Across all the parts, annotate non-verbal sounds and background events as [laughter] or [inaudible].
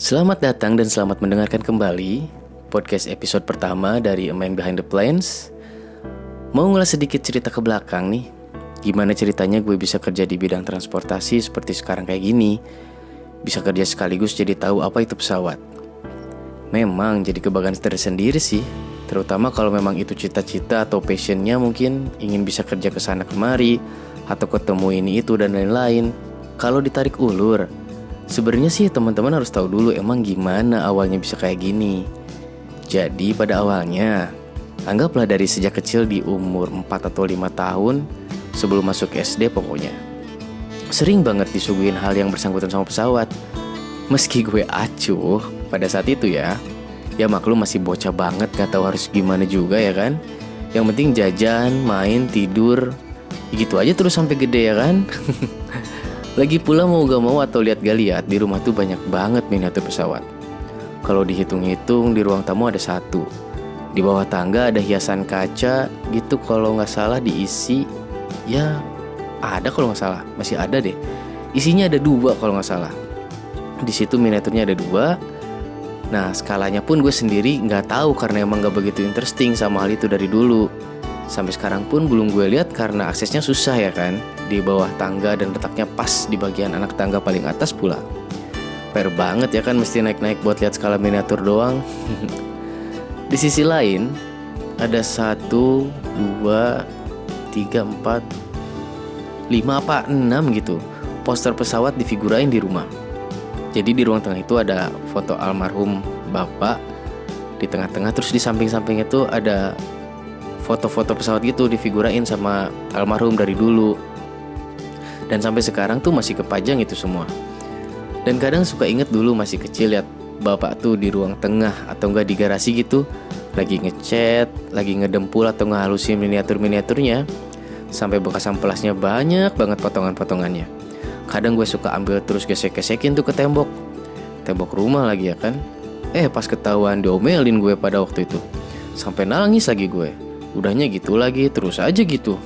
Selamat datang dan selamat mendengarkan kembali podcast episode pertama dari A Man Behind the Plains. Mau ngulas sedikit cerita ke belakang nih. Gimana ceritanya gue bisa kerja di bidang transportasi seperti sekarang kayak gini. Bisa kerja sekaligus jadi tahu apa itu pesawat. Memang jadi kebanggaan tersendiri sih. Terutama kalau memang itu cita-cita atau passionnya mungkin ingin bisa kerja ke sana kemari atau ketemu ini itu dan lain-lain. Kalau ditarik ulur, sebenarnya sih teman-teman harus tahu dulu emang gimana awalnya bisa kayak gini. Jadi pada awalnya, anggaplah dari sejak kecil di umur 4 atau 5 tahun sebelum masuk SD pokoknya. Sering banget disuguhin hal yang bersangkutan sama pesawat. Meski gue acuh pada saat itu ya, ya maklum masih bocah banget gak tahu harus gimana juga ya kan yang penting jajan main tidur gitu aja terus sampai gede ya kan [laughs] lagi pula mau gak mau atau lihat gak lihat di rumah tuh banyak banget miniatur pesawat. Kalau dihitung-hitung di ruang tamu ada satu. Di bawah tangga ada hiasan kaca gitu kalau nggak salah diisi. Ya ada kalau nggak salah. Masih ada deh. Isinya ada dua kalau nggak salah. Di situ miniaturnya ada dua. Nah skalanya pun gue sendiri nggak tahu karena emang gak begitu interesting sama hal itu dari dulu. Sampai sekarang pun belum gue lihat karena aksesnya susah ya kan? Di bawah tangga dan letaknya pas di bagian anak tangga paling atas pula. Per banget ya kan mesti naik-naik buat lihat skala miniatur doang. [laughs] Di sisi lain ada satu, dua, tiga, empat, lima apa enam gitu Poster pesawat difigurain di rumah. Jadi di ruang tengah itu ada foto almarhum bapak di tengah-tengah terus di samping-samping itu ada foto-foto pesawat gitu difigurain sama almarhum dari dulu. Dan sampai sekarang tuh masih kepajang itu semua. Dan kadang suka inget dulu masih kecil lihat bapak tuh di ruang tengah atau enggak di garasi gitu lagi ngecat, lagi ngedempul atau ngehalusin miniatur-miniaturnya sampai bekas amplasnya banyak banget potongan-potongannya. Kadang gue suka ambil terus gesek-gesekin tuh ke tembok Tembok rumah lagi ya kan Eh pas ketahuan diomelin gue pada waktu itu Sampai nangis lagi gue Udahnya gitu lagi terus aja gitu.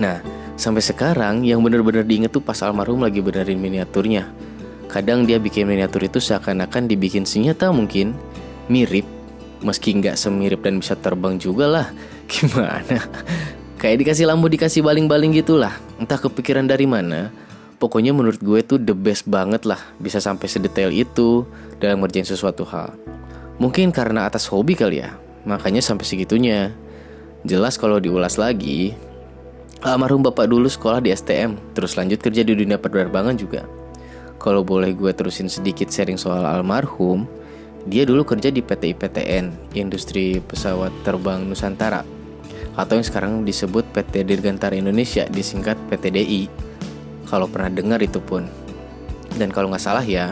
Nah sampai sekarang yang bener-bener diinget tuh pas almarhum lagi benerin miniaturnya. Kadang dia bikin miniatur itu seakan-akan dibikin senyata mungkin. Mirip Meski nggak semirip dan bisa terbang juga lah. [laughs] Gimana? Kayak dikasih lampu dikasih baling-baling gitulah. Entah kepikiran dari mana Pokoknya menurut gue tuh the best banget lah bisa sampai sedetail itu dalam ngerjain sesuatu hal. Mungkin karena atas hobi kali ya, makanya sampai segitunya. Jelas kalau diulas lagi, almarhum bapak dulu sekolah di STM, terus lanjut kerja di dunia penerbangan juga. Kalau boleh gue terusin sedikit sharing soal almarhum, dia dulu kerja di PT IPTN, Industri Pesawat Terbang Nusantara, atau yang sekarang disebut PT Dirgantara Indonesia, disingkat PTDI kalau pernah dengar itu pun. Dan kalau nggak salah ya,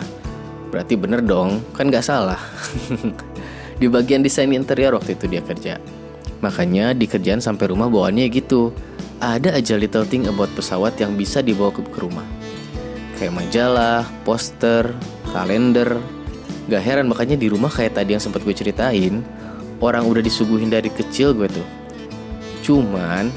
berarti bener dong, kan nggak salah. [laughs] di bagian desain interior waktu itu dia kerja. Makanya di kerjaan sampai rumah bawaannya gitu. Ada aja little thing about pesawat yang bisa dibawa ke, ke rumah. Kayak majalah, poster, kalender. Gak heran makanya di rumah kayak tadi yang sempat gue ceritain, orang udah disuguhin dari kecil gue tuh. Cuman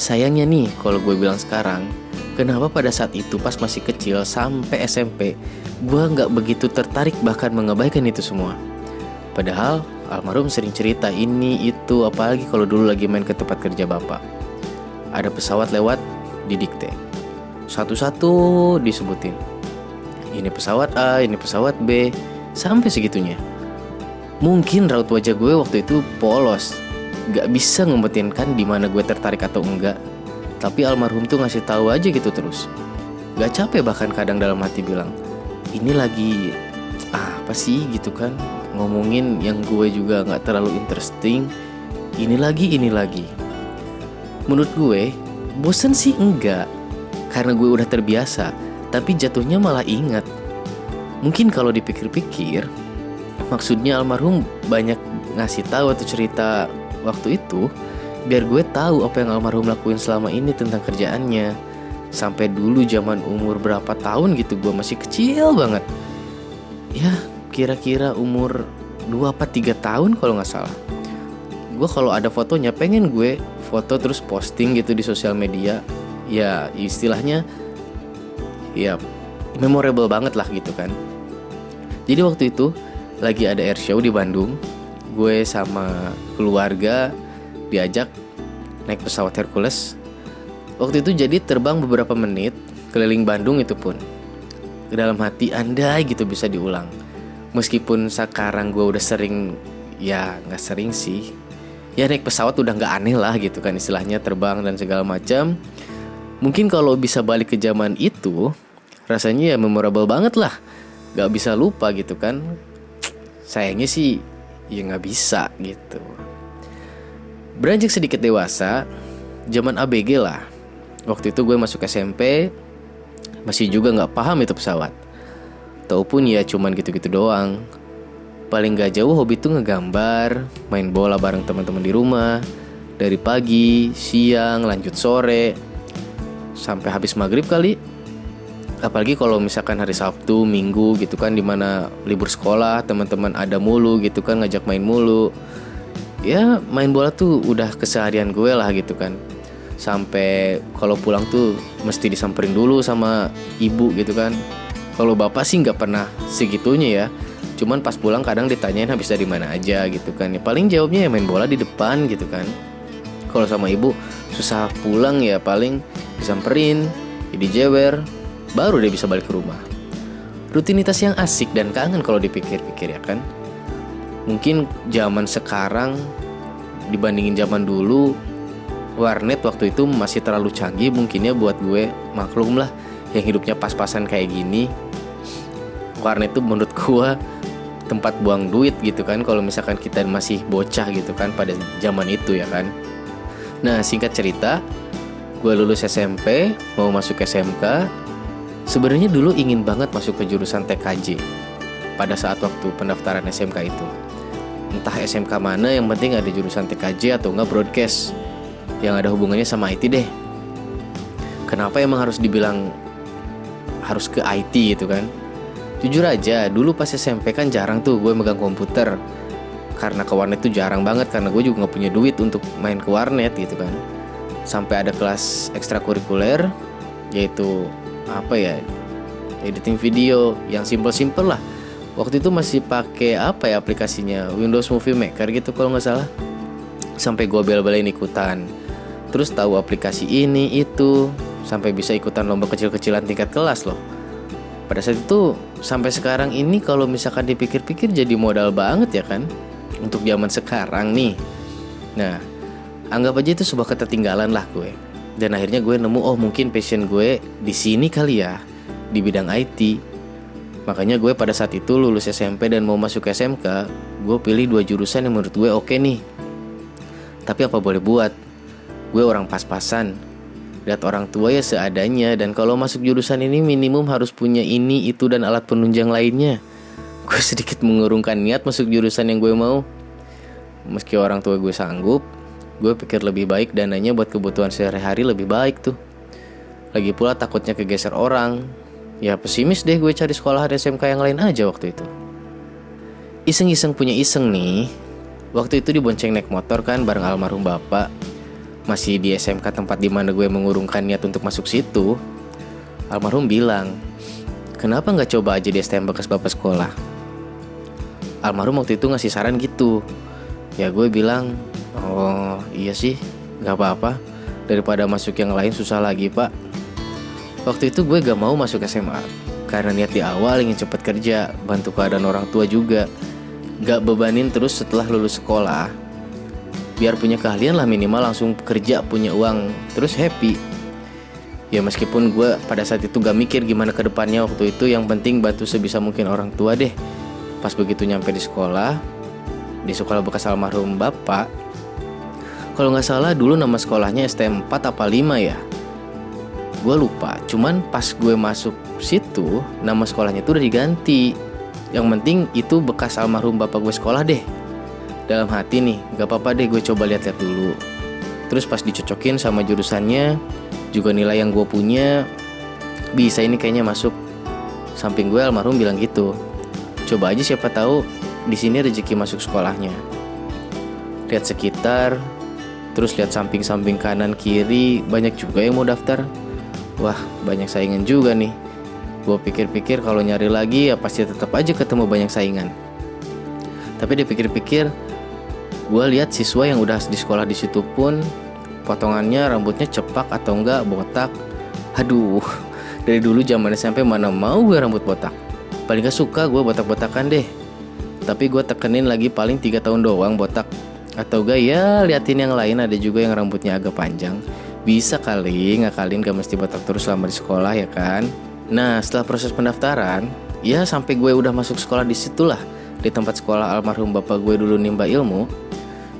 sayangnya nih kalau gue bilang sekarang, Kenapa pada saat itu pas masih kecil sampai SMP Gue nggak begitu tertarik bahkan mengabaikan itu semua Padahal almarhum sering cerita ini itu apalagi kalau dulu lagi main ke tempat kerja bapak. Ada pesawat lewat didikte Satu-satu disebutin. Ini pesawat A, ini pesawat B Sampai segitunya. Mungkin raut wajah gue waktu itu polos. Gak bisa ngumpetinkan di mana gue tertarik atau enggak. Tapi almarhum tuh ngasih tahu aja gitu terus. Gak capek bahkan kadang dalam hati bilang, ini lagi apa sih? gitu kan ngomongin yang gue juga gak terlalu interesting. Ini lagi, ini lagi. Menurut gue, bosen sih enggak. Karena gue udah terbiasa, tapi jatuhnya malah ingat. Mungkin kalau dipikir-pikir, maksudnya almarhum banyak ngasih tahu atau cerita waktu itu biar gue tahu apa yang almarhum lakuin selama ini tentang kerjaannya sampai dulu zaman umur berapa tahun gitu gue masih kecil banget ya kira-kira umur 2 apa 3 tahun kalau nggak salah gue kalau ada fotonya pengen gue foto terus posting gitu di sosial media ya istilahnya ya memorable banget lah gitu kan Jadi waktu itu lagi ada air show di Bandung. Gue sama keluarga diajak naik pesawat Hercules. Waktu itu jadi terbang beberapa menit keliling Bandung itu pun. Dalam hati andai gitu bisa diulang. Meskipun sekarang gue udah sering ya nggak sering sih. Ya naik pesawat udah nggak aneh lah gitu kan istilahnya terbang dan segala macam. Mungkin kalau bisa balik ke zaman itu rasanya ya memorable banget lah. Gak bisa lupa gitu kan. Sayangnya sih ya nggak bisa gitu. Beranjak sedikit dewasa, zaman ABG lah. Waktu itu gue masuk SMP, masih juga nggak paham itu pesawat. Tahu pun ya cuman gitu-gitu doang. Paling gak jauh hobi tuh ngegambar, main bola bareng teman-teman di rumah. Dari pagi, siang, lanjut sore, sampai habis maghrib kali. Apalagi kalau misalkan hari Sabtu, Minggu gitu kan di mana libur sekolah, teman-teman ada mulu gitu kan ngajak main mulu ya main bola tuh udah keseharian gue lah gitu kan sampai kalau pulang tuh mesti disamperin dulu sama ibu gitu kan kalau bapak sih nggak pernah segitunya ya. Cuman pas pulang kadang ditanyain habis dari mana aja gitu kan. Ya paling jawabnya ya main bola di depan gitu kan. Kalau sama ibu susah pulang ya paling disamperin ya dijewer baru dia bisa balik ke rumah. Rutinitas yang asik dan kangen kalau dipikir-pikir ya kan. Mungkin zaman sekarang dibandingin zaman dulu warnet waktu itu masih terlalu canggih mungkinnya buat gue maklum lah yang hidupnya pas-pasan kayak gini warnet itu menurut gue tempat buang duit gitu kan kalau misalkan kita masih bocah gitu kan pada zaman itu ya kan. Nah singkat cerita gue lulus SMP mau masuk SMK sebenarnya dulu ingin banget masuk ke jurusan TKJ pada saat waktu pendaftaran SMK itu. Entah SMK mana yang penting ada jurusan TKJ atau enggak broadcast yang ada hubungannya sama IT deh. Kenapa emang harus dibilang harus ke IT gitu kan jujur aja dulu pas SMP kan jarang tuh gue megang komputer. Karena ke warnet tuh jarang banget karena gue juga nggak punya duit untuk main ke warnet gitu kan. Sampai ada kelas ekstrakurikuler yaitu apa ya editing video yang simple-simple lah. Waktu itu masih pakai apa ya aplikasinya? Windows Movie Maker gitu kalau nggak salah. Sampai gue bela-belain ikutan. Terus tahu aplikasi ini itu sampai bisa ikutan lomba kecil-kecilan tingkat kelas loh pada saat itu sampai sekarang ini kalau misalkan dipikir-pikir jadi modal banget ya kan untuk zaman sekarang nih nah anggap aja itu sebuah ketertinggalan lah gue dan akhirnya gue nemu oh mungkin passion gue di sini kali ya di bidang IT Makanya gue pada saat itu lulus SMP dan mau masuk SMK, gue pilih dua jurusan yang menurut gue oke nih. Tapi apa boleh buat? Gue orang pas-pasan. Lihat orang tua ya seadanya dan kalau masuk jurusan ini minimum harus punya ini, itu dan alat penunjang lainnya. Gue sedikit mengurungkan niat masuk jurusan yang gue mau. Meski orang tua gue sanggup, gue pikir lebih baik dananya buat kebutuhan sehari-hari lebih baik tuh. Lagi pula takutnya kegeser orang, Ya pesimis deh gue cari sekolah SMK yang lain aja waktu itu. Iseng-iseng punya iseng nih. Waktu itu dibonceng naik motor kan bareng almarhum bapak. Masih di SMK tempat di mana gue mengurungkan niat untuk masuk situ. Almarhum bilang, kenapa nggak coba aja di STM bekas bapak sekolah? Almarhum waktu itu ngasih saran gitu. Ya gue bilang, oh iya sih, nggak apa-apa. Daripada masuk yang lain susah lagi pak Waktu itu gue gak mau masuk SMA Karena niat di awal ingin cepet kerja Bantu keadaan orang tua juga Gak bebanin terus setelah lulus sekolah Biar punya keahlian lah minimal langsung kerja punya uang Terus happy. Ya meskipun gue pada saat itu gak mikir gimana ke depannya waktu itu Yang penting bantu sebisa mungkin orang tua deh. Pas begitu nyampe di sekolah Di sekolah bekas almarhum bapak Kalau nggak salah dulu nama sekolahnya STM 4 apa 5 ya? Gue lupa cuman pas gue masuk situ nama sekolahnya itu udah diganti. Yang penting itu bekas almarhum bapak gue sekolah deh dalam hati nih gak apa-apa deh gue coba lihat-lihat dulu. Terus pas dicocokin sama jurusannya juga nilai yang gue punya bisa ini kayaknya masuk. Samping gue almarhum bilang gitu coba aja siapa tahu di sini rezeki masuk sekolahnya. Lihat sekitar terus lihat samping-samping kanan kiri banyak juga yang mau daftar. Wah banyak saingan juga nih. Gue pikir-pikir kalau nyari lagi ya pasti tetap aja ketemu banyak saingan. Tapi dipikir-pikir gue lihat siswa yang udah di sekolah di situ pun potongannya rambutnya cepak atau enggak botak. Aduh [laughs] dari dulu zaman SMP mana mau gue rambut botak. Paling gak suka gue botak-botakan deh. Tapi gue tekenin lagi paling tiga tahun doang botak. Atau gak ya liatin yang lain ada juga yang rambutnya agak panjang. Bisa kali ngakalin gak mesti botak terus selama di sekolah ya kan? Nah setelah proses pendaftaran Ya sampai gue udah masuk sekolah di situlah. Di tempat sekolah almarhum bapak gue dulu nimba ilmu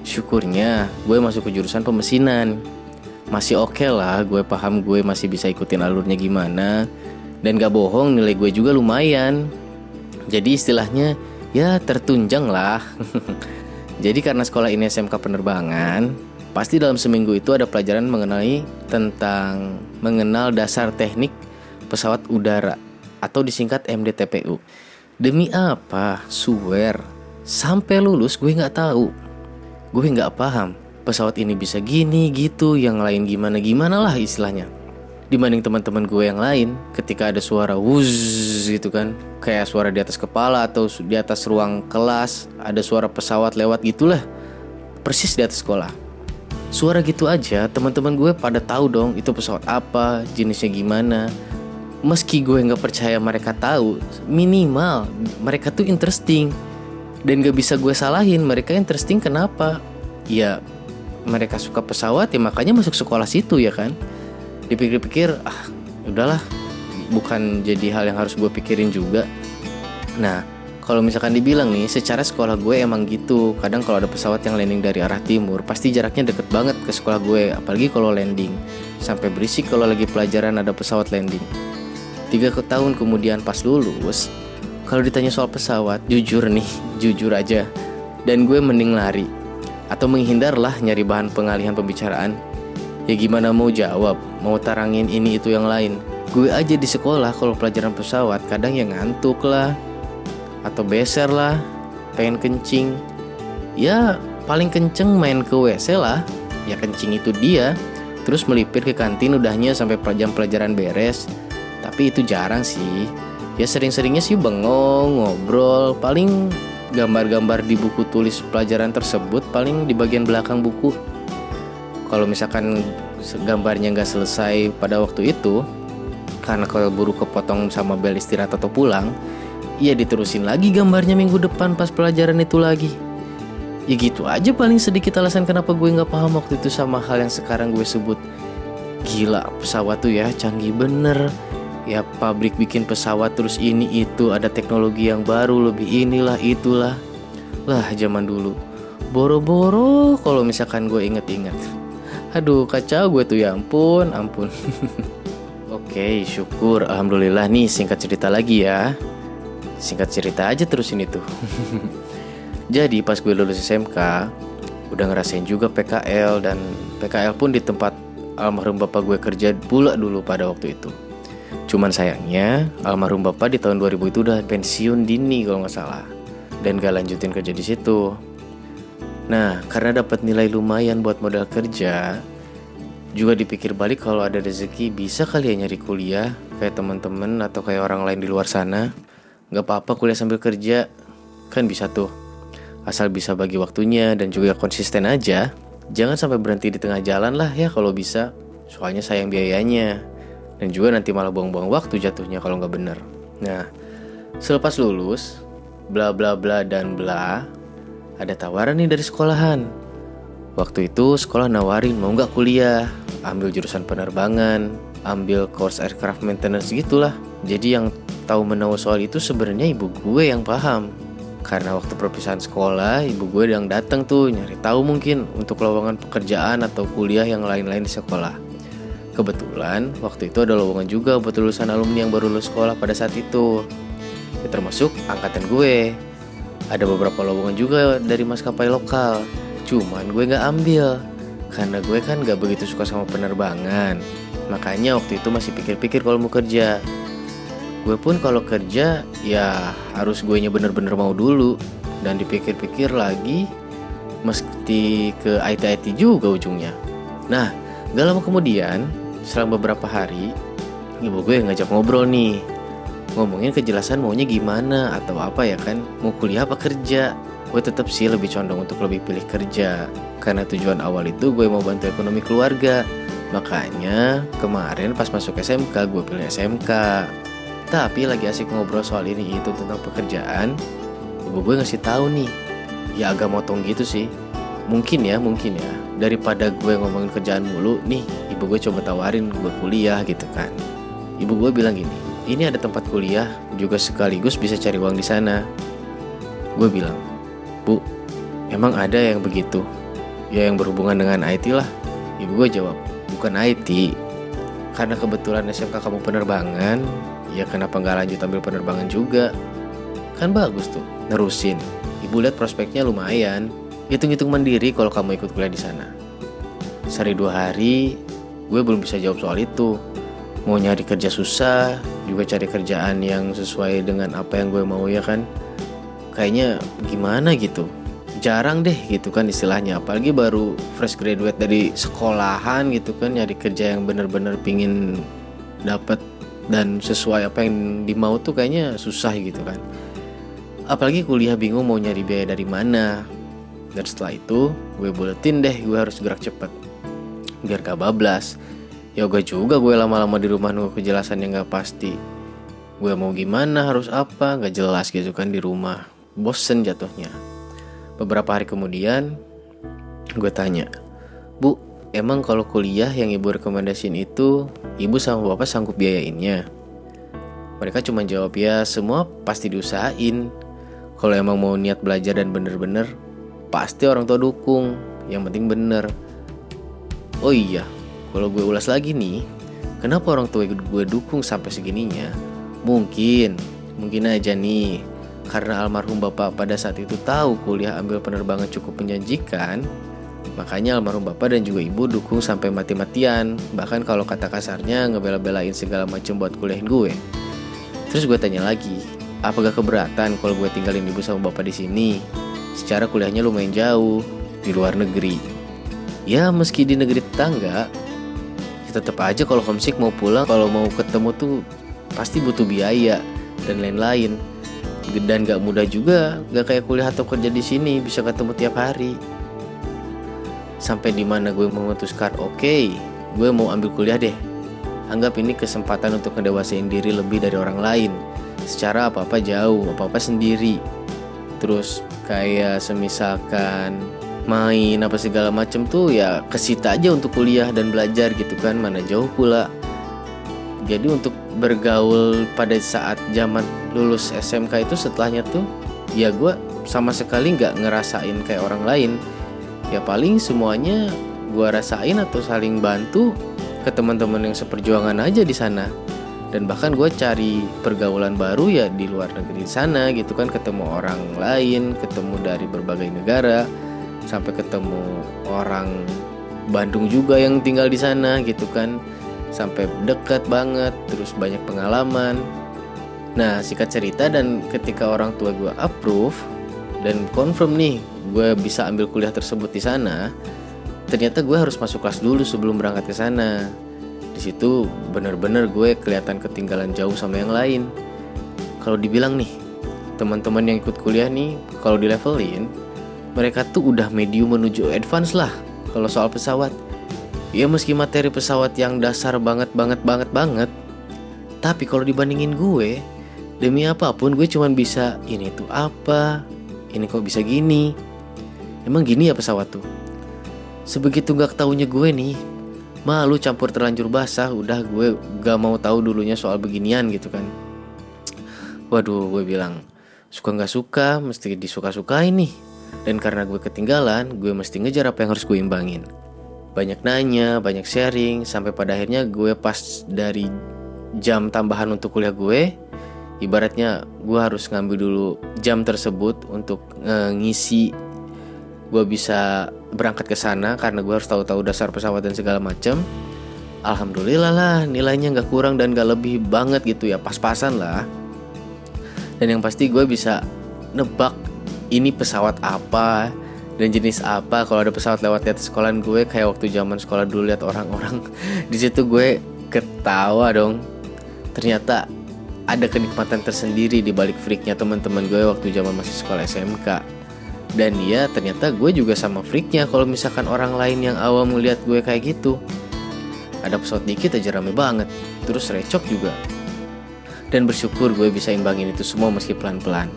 Syukurnya gue masuk ke jurusan pemesinan Masih oke okay lah gue paham gue masih bisa ikutin alurnya gimana Dan gak bohong nilai gue juga lumayan Jadi istilahnya ya tertunjang lah [laughs] Jadi karena sekolah ini SMK penerbangan Pasti dalam seminggu itu ada pelajaran mengenai tentang mengenal dasar teknik pesawat udara atau disingkat MDTPU. Demi apa? Swear. Sampai lulus gue nggak tahu. Gue nggak paham. Pesawat ini bisa gini gitu, yang lain gimana gimana lah istilahnya. Dibanding teman-teman gue yang lain, ketika ada suara wuz gitu kan, kayak suara di atas kepala atau di atas ruang kelas, ada suara pesawat lewat gitulah. Persis di atas sekolah. Suara gitu aja, teman-teman gue pada tahu dong itu pesawat apa, jenisnya gimana, meski gue nggak percaya mereka tahu minimal mereka tuh interesting dan gak bisa gue salahin mereka interesting kenapa? Ya mereka suka pesawat ya makanya masuk sekolah situ ya kan? Dipikir-pikir ah udahlah bukan jadi hal yang harus gue pikirin juga. Nah kalau misalkan dibilang nih secara sekolah gue emang gitu. Kadang kalau ada pesawat yang landing dari arah timur pasti jaraknya deket banget ke sekolah gue. Apalagi kalau landing sampai berisik kalau lagi pelajaran ada pesawat landing. Tiga tahun kemudian pas lulus, kalau ditanya soal pesawat, jujur nih, jujur aja. Dan gue mending lari. Atau menghindarlah nyari bahan pengalihan pembicaraan. Ya gimana mau jawab, mau tarangin ini itu yang lain. Gue aja di sekolah kalau pelajaran pesawat kadang yang ngantuk lah. Atau beser lah, pengen kencing. Ya paling kenceng main ke WC lah. Ya kencing itu dia. Terus melipir ke kantin udahnya sampai jam pelajaran beres tapi itu jarang sih ya sering-seringnya sih bengong ngobrol. Paling gambar-gambar di buku tulis pelajaran tersebut paling di bagian belakang buku. Kalau misalkan gambarnya nggak selesai pada waktu itu karena kalau buru kepotong sama bel istirahat atau pulang ya diterusin lagi gambarnya minggu depan pas pelajaran itu lagi. Ya gitu aja paling sedikit alasan kenapa gue nggak paham waktu itu sama hal yang sekarang gue sebut. Gila pesawat tuh ya canggih bener ya pabrik bikin pesawat terus ini itu ada teknologi yang baru lebih inilah itulah. Lah zaman dulu. Boro-boro kalau misalkan gue inget-inget aduh kacau gue tuh ya ampun ampun. [laughs] Oke syukur Alhamdulillah nih singkat cerita lagi ya. Singkat cerita aja terus ini tuh. [laughs] Jadi pas gue lulus SMK Udah ngerasain juga PKL Dan PKL pun di tempat almarhum bapak gue kerja pula dulu pada waktu itu Cuman sayangnya almarhum bapak di tahun 2000 itu udah pensiun dini kalau nggak salah dan gak lanjutin kerja di situ. Nah, karena dapat nilai lumayan buat modal kerja, juga dipikir balik kalau ada rezeki bisa kali ya nyari kuliah kayak temen-temen atau kayak orang lain di luar sana. Gak apa-apa kuliah sambil kerja, kan bisa tuh. Asal bisa bagi waktunya dan juga konsisten aja. Jangan sampai berhenti di tengah jalan lah ya kalau bisa, soalnya sayang biayanya dan juga nanti malah buang-buang waktu jatuhnya kalau nggak bener. Nah, selepas lulus, bla bla bla dan bla, ada tawaran nih dari sekolahan. Waktu itu sekolah nawarin mau nggak kuliah, ambil jurusan penerbangan, ambil course aircraft maintenance gitulah. Jadi yang tahu menahu soal itu sebenarnya ibu gue yang paham. Karena waktu perpisahan sekolah, ibu gue yang datang tuh nyari tahu mungkin untuk lowongan pekerjaan atau kuliah yang lain-lain di sekolah. Kebetulan waktu itu ada lowongan juga buat lulusan alumni yang baru lulus sekolah pada saat itu. Ya, termasuk angkatan gue. Ada beberapa lowongan juga dari maskapai lokal. Cuman gue gak ambil. Karena gue kan gak begitu suka sama penerbangan. Makanya waktu itu masih pikir-pikir kalau mau kerja. Gue pun kalau kerja ya harus gue nya bener-bener mau dulu. Dan dipikir-pikir lagi mesti ke IT-IT juga ujungnya. Nah, gak lama kemudian Selang beberapa hari, ibu gue ngajak ngobrol nih. ngomongin kejelasan maunya gimana atau apa ya kan? Mau kuliah apa kerja? Gue tetap sih lebih condong untuk lebih pilih kerja. Karena tujuan awal itu gue mau bantu ekonomi keluarga. Makanya kemarin pas masuk SMK gue pilih SMK tapi lagi asik ngobrol soal ini itu tentang pekerjaan ibu gue ngasih tahu nih. Ya agak motong gitu sih. Mungkin ya mungkin ya daripada gue ngomongin kerjaan mulu nih ibu gue coba tawarin gue kuliah gitu kan. Ibu gue bilang gini ini ada tempat kuliah juga sekaligus bisa cari uang di sana. Gue bilang bu emang ada yang begitu? Ya yang berhubungan dengan IT lah. Ibu gue jawab bukan IT karena kebetulan SMK kamu penerbangan ya kenapa nggak lanjut ambil penerbangan juga? Kan bagus tuh nerusin. Ibu lihat prospeknya lumayan hitung-hitung mandiri kalau kamu ikut kuliah di sana. Sehari dua hari gue belum bisa jawab soal itu. Mau nyari kerja susah juga cari kerjaan yang sesuai dengan apa yang gue mau ya kan? Kayaknya gimana gitu? Jarang deh gitu kan istilahnya. Apalagi baru fresh graduate dari sekolahan gitu kan nyari kerja yang bener-bener pingin dapat dan sesuai apa yang dimau tuh kayaknya susah gitu kan. Apalagi kuliah bingung mau nyari biaya dari mana dan setelah itu gue buletin deh gue harus gerak cepet. Biar gak bablas. Yoga juga gue lama-lama di rumah nunggu kejelasan yang gak pasti. Gue mau gimana harus apa? Gak jelas gitu kan di rumah. Bosen jatuhnya. Beberapa hari kemudian gue tanya bu emang kalau kuliah yang ibu rekomendasiin itu ibu sama bapak sanggup biayainnya? Mereka cuma jawab ya semua pasti diusahain. Kalau emang mau niat belajar dan bener-bener pasti orang tua dukung yang penting bener oh iya kalau gue ulas lagi nih, kenapa orang tua gue dukung sampai segininya? Mungkin, mungkin aja nih, karena almarhum bapak pada saat itu tahu kuliah ambil penerbangan cukup menjanjikan, makanya almarhum bapak dan juga ibu dukung sampai mati-matian. Bahkan kalau kata kasarnya ngebela-belain segala macam buat kuliahin gue. Terus gue tanya lagi, apakah keberatan kalau gue tinggalin ibu sama bapak di sini? Secara kuliahnya lumayan jauh, di luar negeri. Ya meski di negeri tetangga, tetap aja kalau homesick mau pulang kalau mau ketemu tuh pasti butuh biaya dan lain-lain. Dan gak mudah juga gak kayak kuliah atau kerja di sini bisa ketemu tiap hari. Sampai di mana gue memutuskan oke okay, gue mau ambil kuliah deh. Anggap ini kesempatan untuk ngedewasain diri lebih dari orang lain. Secara apa-apa jauh apa-apa sendiri. Terus kayak semisalkan main apa segala macem tuh ya kesita aja untuk kuliah dan belajar gitu kan mana jauh pula. Jadi untuk bergaul pada saat zaman lulus SMK itu setelahnya tuh ya gue sama sekali nggak ngerasain kayak orang lain. Ya paling semuanya gue rasain atau saling bantu ke teman-teman yang seperjuangan aja di sana dan bahkan gue cari pergaulan baru ya di luar negeri sana gitu kan ketemu orang lain ketemu dari berbagai negara sampai ketemu orang Bandung juga yang tinggal di sana gitu kan. Sampai dekat banget terus banyak pengalaman. Nah singkat cerita dan ketika orang tua gue approve dan confirm nih gue bisa ambil kuliah tersebut di sana ternyata gue harus masuk kelas dulu sebelum berangkat ke sana situ bener-bener gue kelihatan ketinggalan jauh sama yang lain kalau dibilang nih teman-teman yang ikut kuliah nih kalau di levelin mereka tuh udah medium menuju advance lah kalau soal pesawat. Ya meski materi pesawat yang dasar banget banget banget banget, tapi kalau dibandingin gue, demi apa pun gue cuman bisa ini tuh apa, ini kok bisa gini. Emang gini ya pesawat tuh. Sebegitu gak taunya gue nih, malu campur terlanjur basah, udah gue gak mau tahu dulunya soal beginian gitu kan. Waduh, gue bilang suka gak suka, mesti disuka-sukain nih dan karena gue ketinggalan, gue mesti ngejar apa yang harus gue imbangin. Banyak nanya, banyak sharing, sampai pada akhirnya gue pas dari jam tambahan untuk kuliah gue, ibaratnya gue harus ngambil dulu jam tersebut untuk ngisi gue bisa berangkat ke sana karena gue harus tahu-tahu dasar pesawat dan segala macam. Alhamdulillah lah nilainya nggak kurang dan gak lebih banget gitu ya pas-pasan lah. Dan yang pasti gue bisa nebak ini pesawat apa dan jenis apa kalau ada pesawat lewat di atas sekolahan gue kayak waktu zaman sekolah dulu lihat orang-orang [laughs] di situ gue ketawa dong ternyata ada kenikmatan tersendiri di balik freaknya teman-teman gue waktu zaman masih sekolah SMK dan dia ternyata gue juga sama freaknya kalau misalkan orang lain yang awam melihat gue kayak gitu. Ada pesawat dikit aja rame banget terus recok juga. Dan bersyukur gue bisa imbangin itu semua meski pelan-pelan.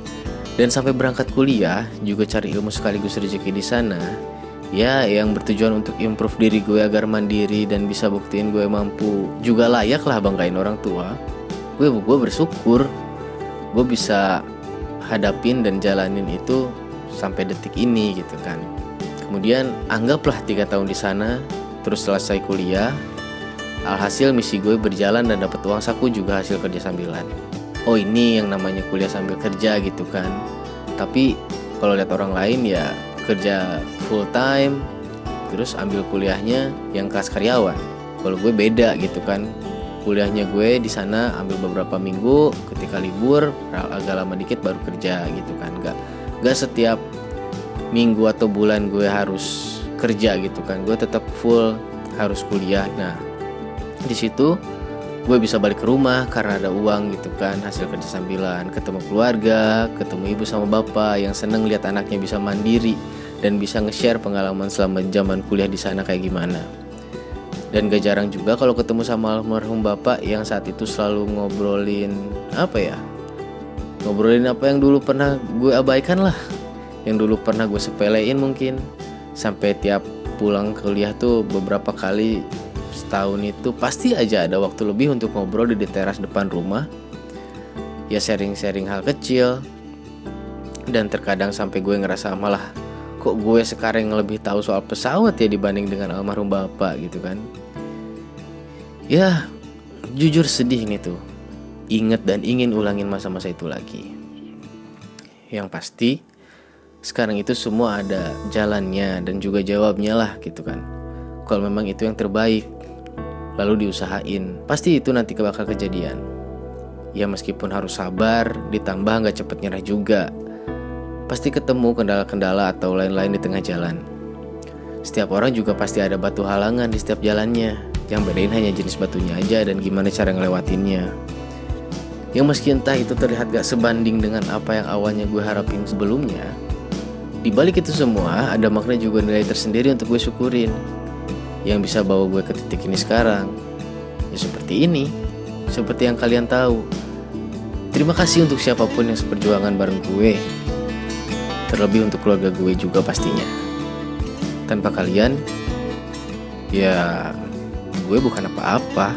Dan sampai berangkat kuliah juga cari ilmu sekaligus rezeki di sana. Ya yang bertujuan untuk improve diri gue agar mandiri dan bisa buktiin gue mampu. Juga layak lah banggain orang tua. Gue gue bersyukur. Gue bisa hadapin dan jalanin itu sampai detik ini gitu kan. Kemudian anggaplah tiga tahun di sana terus selesai kuliah alhasil misi gue berjalan dan dapat uang saku juga hasil kerja sambilan. Oh ini yang namanya kuliah sambil kerja gitu kan. Tapi kalau lihat orang lain ya kerja full time terus ambil kuliahnya yang kelas karyawan. Kalau gue beda gitu kan. Kuliahnya gue di sana ambil beberapa minggu ketika libur agak lama dikit baru kerja gitu kan. Gak gak setiap minggu atau bulan gue harus kerja gitu kan. Gue tetap full harus kuliah. Nah di situ gue bisa balik ke rumah karena ada uang gitu kan hasil kerja sambilan. Ketemu keluarga ketemu ibu sama bapak yang seneng lihat anaknya bisa mandiri dan bisa nge-share pengalaman selama zaman kuliah di sana kayak gimana. Dan gak jarang juga kalau ketemu sama almarhum bapak yang saat itu selalu ngobrolin apa ya ngobrolin apa yang dulu pernah gue abaikan lah. Yang dulu pernah gue sepelein mungkin. Sampai tiap pulang kuliah tuh beberapa kali setahun itu pasti aja ada waktu lebih untuk ngobrol di teras depan rumah. Ya sharing-sharing hal kecil. Dan terkadang sampai gue ngerasa malah kok gue sekarang lebih tahu soal pesawat ya dibanding dengan almarhum bapak gitu kan. Ya jujur sedih nih tuh inget dan ingin ulangin masa-masa itu lagi yang pasti sekarang itu semua ada jalannya dan juga jawabnya lah gitu kan kalau memang itu yang terbaik lalu diusahain, pasti itu nanti bakal kejadian. Ya meskipun harus sabar, ditambah nggak cepet nyerah juga. Pasti ketemu kendala-kendala atau lain-lain di tengah jalan. Setiap orang juga pasti ada batu halangan di setiap jalannya. Yang bedain hanya jenis batunya aja dan gimana cara ngelewatinnya. Yang meski entah itu terlihat gak sebanding dengan apa yang awalnya gue harapin sebelumnya, di balik itu semua ada makna juga nilai tersendiri untuk gue syukurin yang bisa bawa gue ke titik ini sekarang. Ya seperti ini seperti yang kalian tahu. Terima kasih untuk siapa pun yang seperjuangan bareng gue. Terlebih untuk keluarga gue juga pastinya. Tanpa kalian ya gue bukan apa-apa